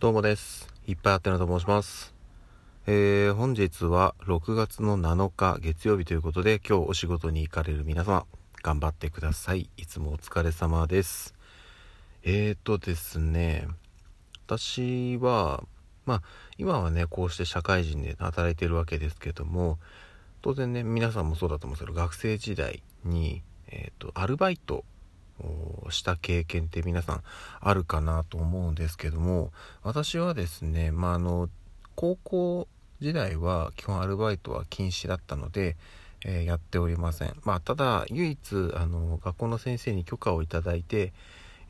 どうもです。いっぱいあってなと申します。えー、本日は6月の7日月曜日ということで、今日お仕事に行かれる皆様、頑張ってください。いつもお疲れ様です。えーとですね、私は、まあ、今はね、こうして社会人で働いてるわけですけども、当然ね、皆さんもそうだと思うんですけど、学生時代に、えーと、アルバイトした経験って皆さんあるかなと思うんですけども私はですねまああの高校時代は基本アルバイトは禁止だったので、えーやっておりません。まあただ唯一あの学校の先生に許可をいただいて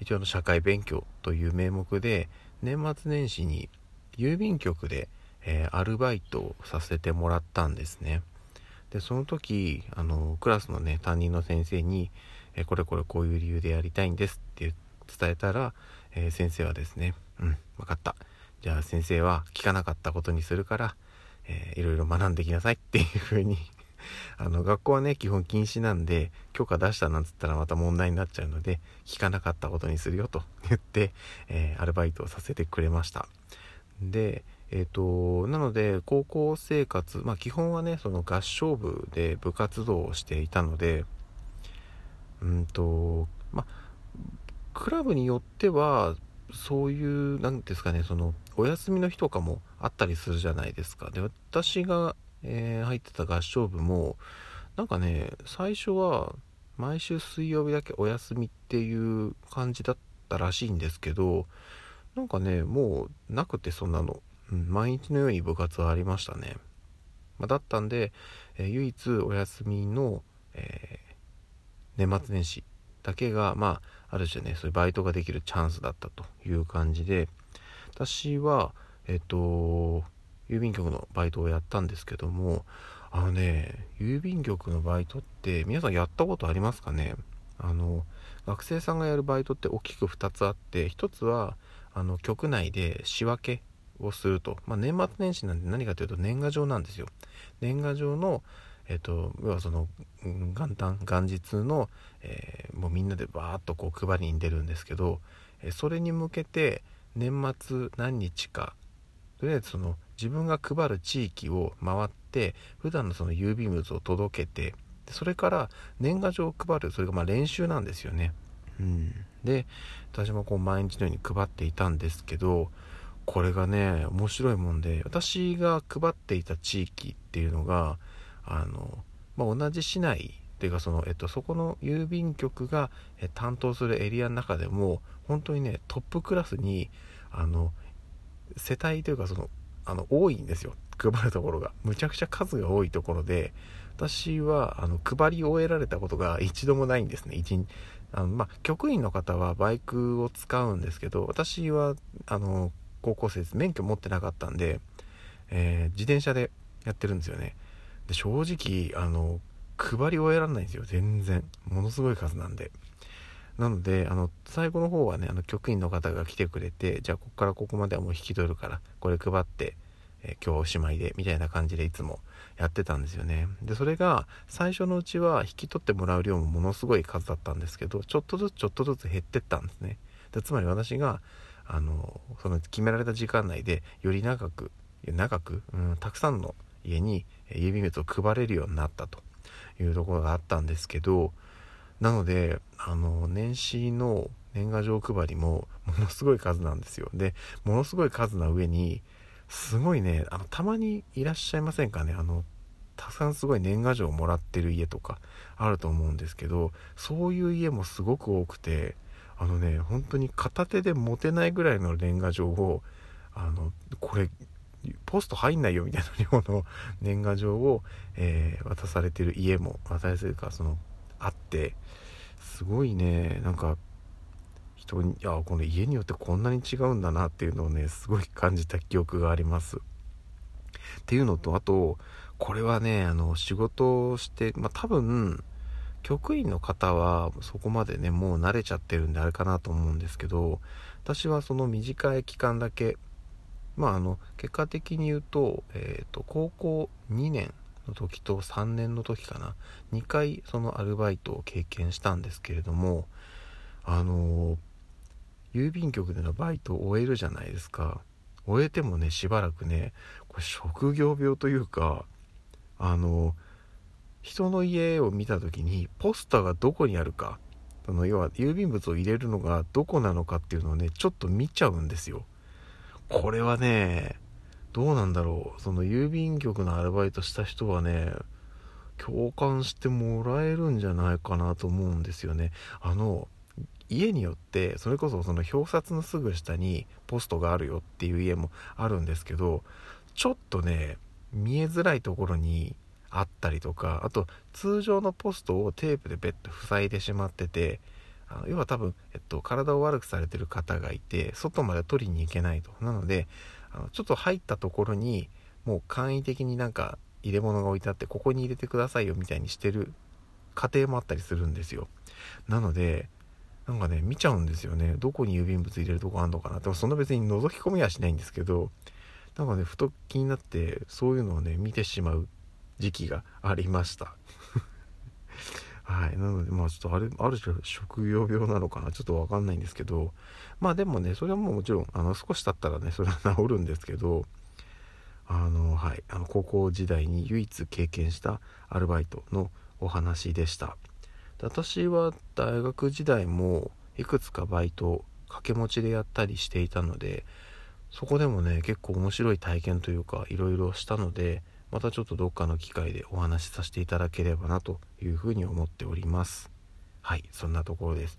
一応の社会勉強という名目で年末年始に郵便局で、えーアルバイトをさせてもらったんですね。でその時あのクラスのね担任の先生にえこれこれこういう理由でやりたいんですって伝えたら、えー先生はですねうん分かった。じゃあ先生は聞かなかったことにするから、えーいろいろ学んできなさいっていう風にあの学校はね基本禁止なんで許可出したなんつったらまた問題になっちゃうので聞かなかったことにするよと言って、えーアルバイトをさせてくれました。でえー、となので高校生活まあ基本はねその合唱部で部活動をしていたのでうんとまあクラブによってはそういうなんですかねそのお休みの日とかもあったりするじゃないですか。で私が、えー入ってた合唱部もなんかね最初は毎週水曜日だけお休みっていう感じだったらしいんですけどなんかねもうなくてそんなの、毎日のように部活はありましたね、まあ、だったんで、えー唯一お休みの、えー年末年始だけがまあある種ねそういうバイトができるチャンスだったという感じで私はえっと郵便局のバイトをやったんですけどもあのね郵便局のバイトって皆さんやったことありますかね？あの学生さんがやるバイトって大きく2つあって1つはあの局内で仕分けをすると、まあ、年末年始なんで何かというと年賀状なんですよ。年賀状のえっと要はその元旦元日の、えーもうみんなでバーッとこう配りに出るんですけど、えーそれに向けて年末何日かとりあえずその自分が配る地域を回って普段のその郵便物を届けてでそれから年賀状を配るそれがまあ練習なんですよね。うん、で私もこう毎日のように配っていたんですけどこれがね面白いもんで私が配っていた地域っていうのがあの、まあ、同じ市内っていうかその、えっと、そこの郵便局が担当するエリアの中でも本当にねトップクラスにあの世帯というかそのあの多いんですよ配るところが。むちゃくちゃ数が多いところで私はあの配り終えられたことが 一度もないんですね。一あの、まあ、局員の方はバイクを使うんですけど私はあの高校生です。免許持ってなかったんで、えー自転車でやってるんですよね。で正直あの配り終えられないんですよ。全然。ものすごい数なんで。なのであの最後の方はねあの局員の方が来てくれてじゃあここからここまではもう引き取るからこれ配って、えー今日おしまいでみたいな感じでいつもやってたんですよね。でそれが最初のうちは引き取ってもらう量もものすごい数だったんですけどちょっとずつちょっとずつ減ってったんですね。でつまり私があのその決められた時間内でより長く長く、うん、たくさんの家に郵便物を配れるようになったと。いうところがあったんですけどなのであの年始の年賀状配りもものすごい数なんですよ。でものすごい数な上にすごいねあのたまにいらっしゃいませんかね？あのたくさんすごい年賀状をもらってる家とかあると思うんですけどそういう家もすごく多くてあのね本当に片手で持てないぐらいの年賀状をあのこれポスト入んないよみたいな量の 年賀状を、えー渡されてる家も渡されるかそのあってすごいねなんか人にいやこの家によってこんなに違うんだなっていうのをねすごい感じた記憶があります。っていうのとあとこれはねあの仕事をして、まあ、多分局員の方はそこまでねもう慣れちゃってるんであれかなと思うんですけど私はその短い期間だけまああの結果的に言うと,、えー、と高校2年の時と3年の時かな2回そのアルバイトを経験したんですけれどもあの郵便局でのバイトを終えるじゃないですか。終えてもねしばらくねこれ職業病というかあの人の家を見た時にポスターがどこにあるかその要は郵便物を入れるのがどこなのかっていうのをねちょっと見ちゃうんですよ。これはねどうなんだろう。その郵便局のアルバイトした人はね共感してもらえるんじゃないかなと思うんですよね。あの家によってそれこそその表札のすぐ下にポストがあるよっていう家もあるんですけどちょっとね見えづらいところにあったりとかあと通常のポストをテープでベッと塞いでしまっててあの要は多分、えっと、体を悪くされてる方がいて外まで取りに行けないと。なのであのちょっと入ったところにもう簡易的になんか入れ物が置いてあってここに入れてくださいよみたいにしてる家庭もあったりするんですよ。なのでなんかね見ちゃうんですよね。どこに郵便物入れるとこあんのかなでもそんな別に覗き込みはしないんですけどなんかねふと気になってそういうのをね見てしまう。時期がありました。はい。なのでまあちょっとあれある種職業病なのかな？ちょっとわかんないんですけど。まあでもねそれはもうもちろんあの少し経ったらねそれは治るんですけど。あのはい。あの高校時代に唯一経験したアルバイトのお話でした。私は大学時代もいくつかバイト掛け持ちでやったりしていたのでそこでもね結構面白い体験というかいろいろしたのでまたちょっとどっかの機会でお話しさせていただければなというふうに思っております。はいそんなところです。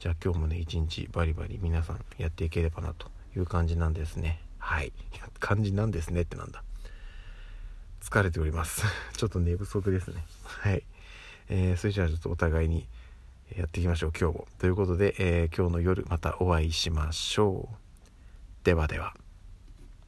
じゃあ今日もね一日バリバリ皆さんやっていければなという感じなんですね。はい。感じなんですねってなんだ。疲れております。ちょっと寝不足ですね。はい。えー、それじゃあちょっとお互いにやっていきましょう今日も。ということで、えー、今日の夜またお会いしましょう。ではでは。